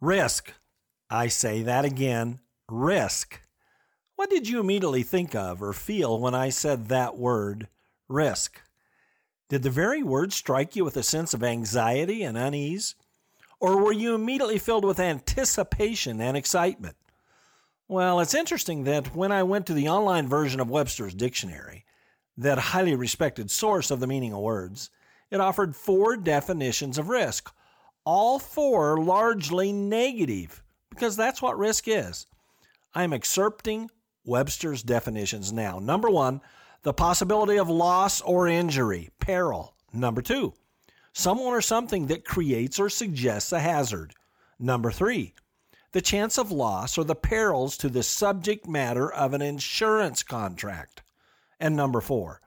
Risk. I say that again risk. What did you immediately think of or feel when I said that word, risk? Did the very word strike you with a sense of anxiety and unease? Or were you immediately filled with anticipation and excitement? Well, it's interesting that when I went to the online version of Webster's dictionary, that highly respected source of the meaning of words, it offered four definitions of risk, all four largely negative, because that's what risk is. I am excerpting Webster's definitions now. Number one, the possibility of loss or injury, peril. Number two, someone or something that creates or suggests a hazard. Number three, the chance of loss or the perils to the subject matter of an insurance contract. And number four,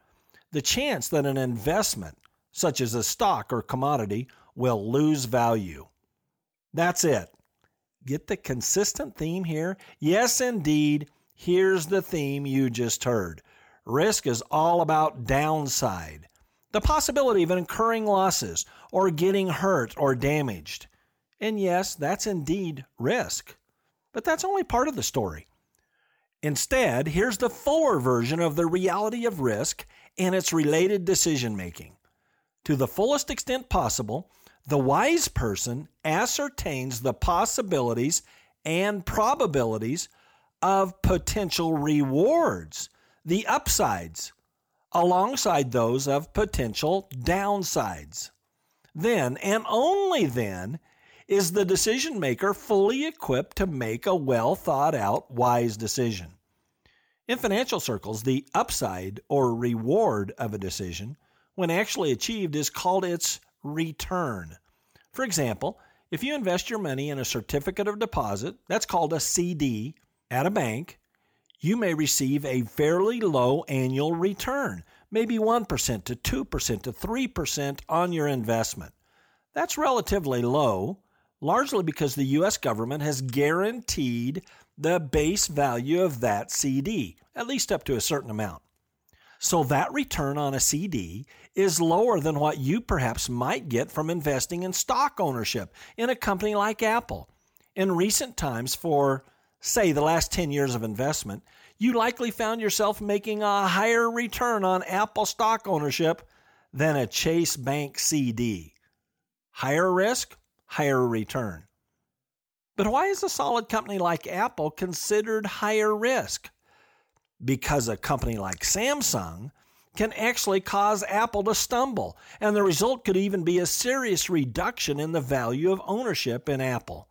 the chance that an investment, such as a stock or commodity, will lose value. That's it. Get the consistent theme here? Yes, indeed. Here's the theme you just heard Risk is all about downside, the possibility of incurring losses or getting hurt or damaged. And yes, that's indeed risk. But that's only part of the story. Instead, here's the fuller version of the reality of risk and its related decision making. To the fullest extent possible, the wise person ascertains the possibilities and probabilities of potential rewards the upsides alongside those of potential downsides. Then, and only then, is the decision maker fully equipped to make a well thought out, wise decision. In financial circles, the upside or reward of a decision, when actually achieved, is called its return. For example, if you invest your money in a certificate of deposit, that's called a CD, at a bank, you may receive a fairly low annual return, maybe 1% to 2% to 3% on your investment. That's relatively low, largely because the U.S. government has guaranteed the base value of that CD, at least up to a certain amount. So that return on a CD is lower than what you perhaps might get from investing in stock ownership in a company like Apple. In recent times, for say, the last 10 years of investment, you likely found yourself making a higher return on Apple stock ownership than a Chase Bank CD. Higher risk, higher return. But why is a solid company like Apple considered higher risk? Because a company like Samsung can actually cause Apple to stumble, and the result could even be a serious reduction in the value of ownership in Apple.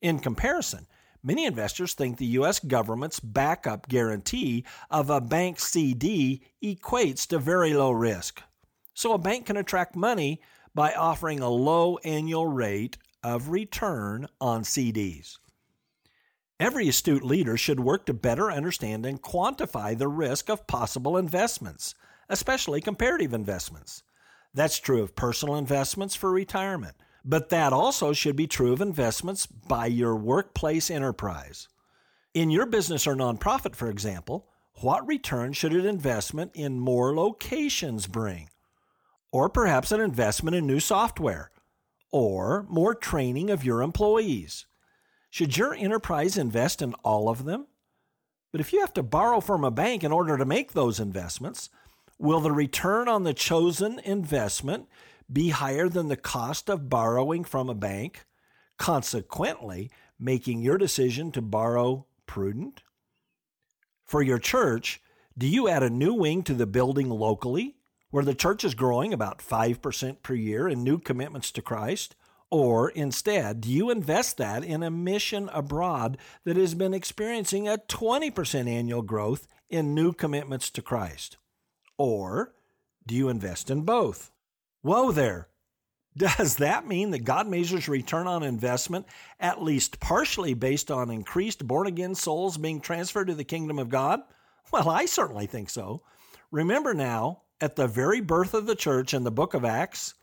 In comparison, Many investors think the U.S. government's backup guarantee of a bank CD equates to very low risk. So a bank can attract money by offering a low annual rate of return on CDs. Every astute leader should work to better understand and quantify the risk of possible investments, especially comparative investments. That's true of personal investments for retirement but that also should be true of investments by your workplace enterprise. In your business or nonprofit, for example, what return should an investment in more locations bring? Or perhaps an investment in new software? Or more training of your employees? Should your enterprise invest in all of them? But if you have to borrow from a bank in order to make those investments, will the return on the chosen investment be higher than the cost of borrowing from a bank, consequently, making your decision to borrow prudent? For your church, do you add a new wing to the building locally, where the church is growing about 5% per year in new commitments to Christ? Or instead, do you invest that in a mission abroad that has been experiencing a 20% annual growth in new commitments to Christ? Or do you invest in both? Whoa there! Does that mean that God measures return on investment at least partially based on increased born again souls being transferred to the kingdom of God? Well, I certainly think so. Remember now, at the very birth of the church in the book of Acts,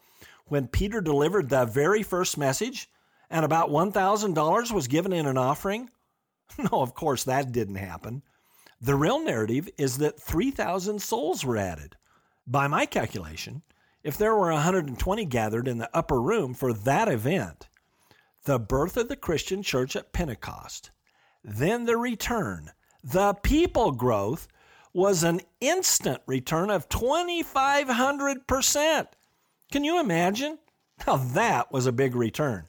when Peter delivered the very first message and about $1,000 was given in an offering? No, of course, that didn't happen. The real narrative is that 3,000 souls were added. By my calculation, if there were 120 gathered in the upper room for that event, the birth of the Christian church at Pentecost, then the return, the people growth, was an instant return of 2,500%. Can you imagine? Now that was a big return.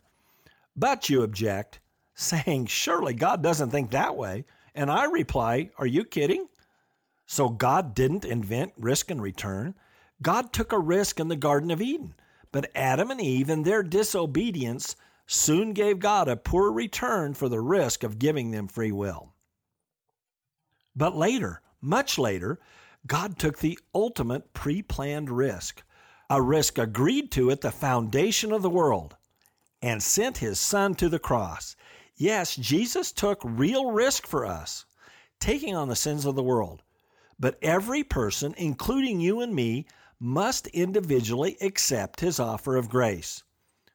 But you object, saying, Surely God doesn't think that way. And I reply, Are you kidding? So God didn't invent risk and return. God took a risk in the Garden of Eden, but Adam and Eve, in their disobedience, soon gave God a poor return for the risk of giving them free will. But later, much later, God took the ultimate pre planned risk, a risk agreed to at the foundation of the world, and sent his Son to the cross. Yes, Jesus took real risk for us, taking on the sins of the world. But every person, including you and me, must individually accept his offer of grace.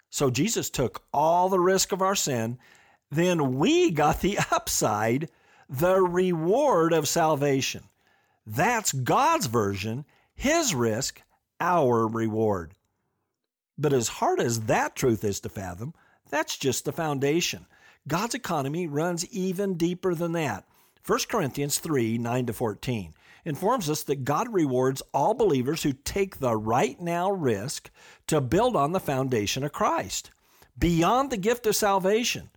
So Jesus took all the risk of our sin, then we got the upside, the reward of salvation. That's God's version, his risk, our reward. But as hard as that truth is to fathom, that's just the foundation. God's economy runs even deeper than that. 1 Corinthians 3 9 to 14 informs us that God rewards all believers who take the right now risk to build on the foundation of Christ, beyond the gift of salvation.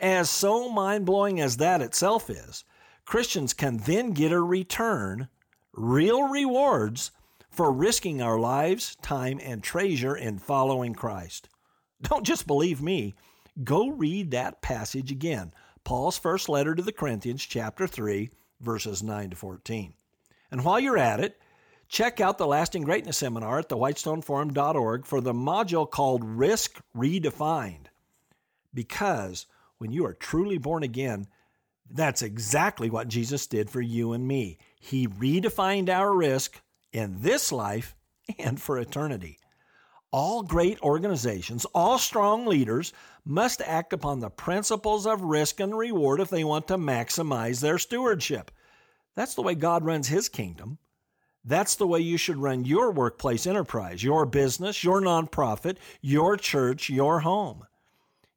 As so mind blowing as that itself is, Christians can then get a return, real rewards, for risking our lives, time, and treasure in following Christ. Don't just believe me. Go read that passage again. Paul's first letter to the Corinthians, chapter 3, verses 9 to 14. And while you're at it, check out the Lasting Greatness Seminar at thewhitestoneforum.org for the module called Risk Redefined. Because when you are truly born again, that's exactly what Jesus did for you and me. He redefined our risk in this life and for eternity. All great organizations, all strong leaders must act upon the principles of risk and reward if they want to maximize their stewardship. That's the way God runs his kingdom. That's the way you should run your workplace enterprise, your business, your nonprofit, your church, your home.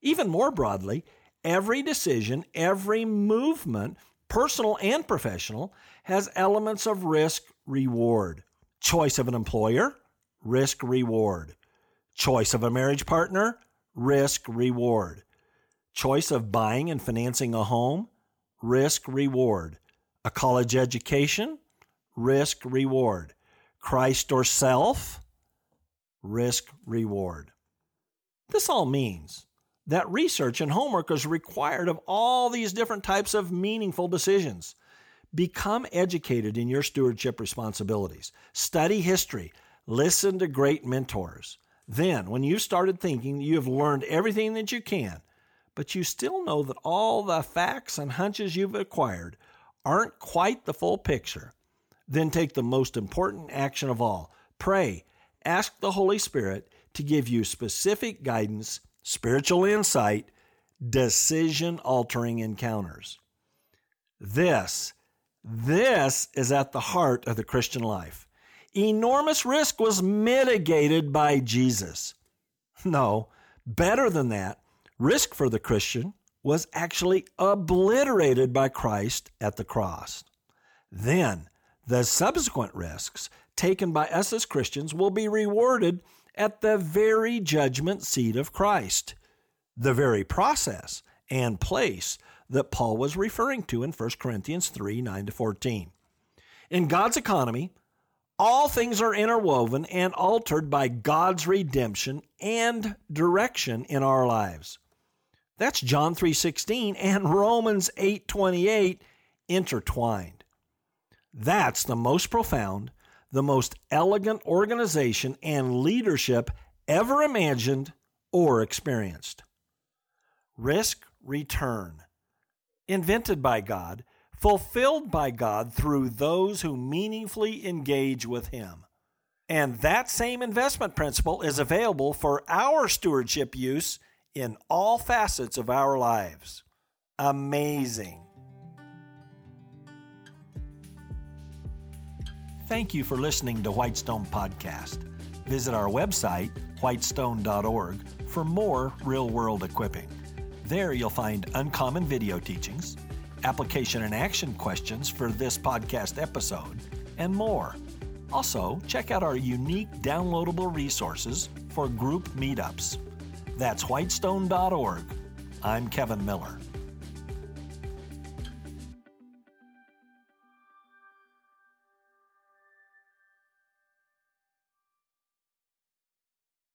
Even more broadly, every decision, every movement, personal and professional, has elements of risk reward. Choice of an employer, risk reward. Choice of a marriage partner, risk reward. Choice of buying and financing a home, risk reward a college education, risk reward. Christ or self, risk reward. This all means that research and homework is required of all these different types of meaningful decisions. Become educated in your stewardship responsibilities. Study history. Listen to great mentors. Then, when you started thinking you have learned everything that you can, but you still know that all the facts and hunches you've acquired aren't quite the full picture, then take the most important action of all pray. Ask the Holy Spirit to give you specific guidance, spiritual insight, decision altering encounters. This, this is at the heart of the Christian life. Enormous risk was mitigated by Jesus. No, better than that, risk for the Christian was actually obliterated by Christ at the cross. Then, the subsequent risks taken by us as Christians will be rewarded at the very judgment seat of Christ, the very process and place that Paul was referring to in 1 Corinthians 3 9 to 14. In God's economy, all things are interwoven and altered by God's redemption and direction in our lives. That's John 3:16 and Romans 8:28 intertwined. That's the most profound, the most elegant organization and leadership ever imagined or experienced. Risk return. Invented by God, fulfilled by God through those who meaningfully engage with Him. And that same investment principle is available for our stewardship use in all facets of our lives. Amazing. Thank you for listening to Whitestone Podcast. Visit our website, whitestone.org, for more real world equipping. There you'll find uncommon video teachings, application and action questions for this podcast episode, and more. Also, check out our unique downloadable resources for group meetups. That's whitestone.org. I'm Kevin Miller.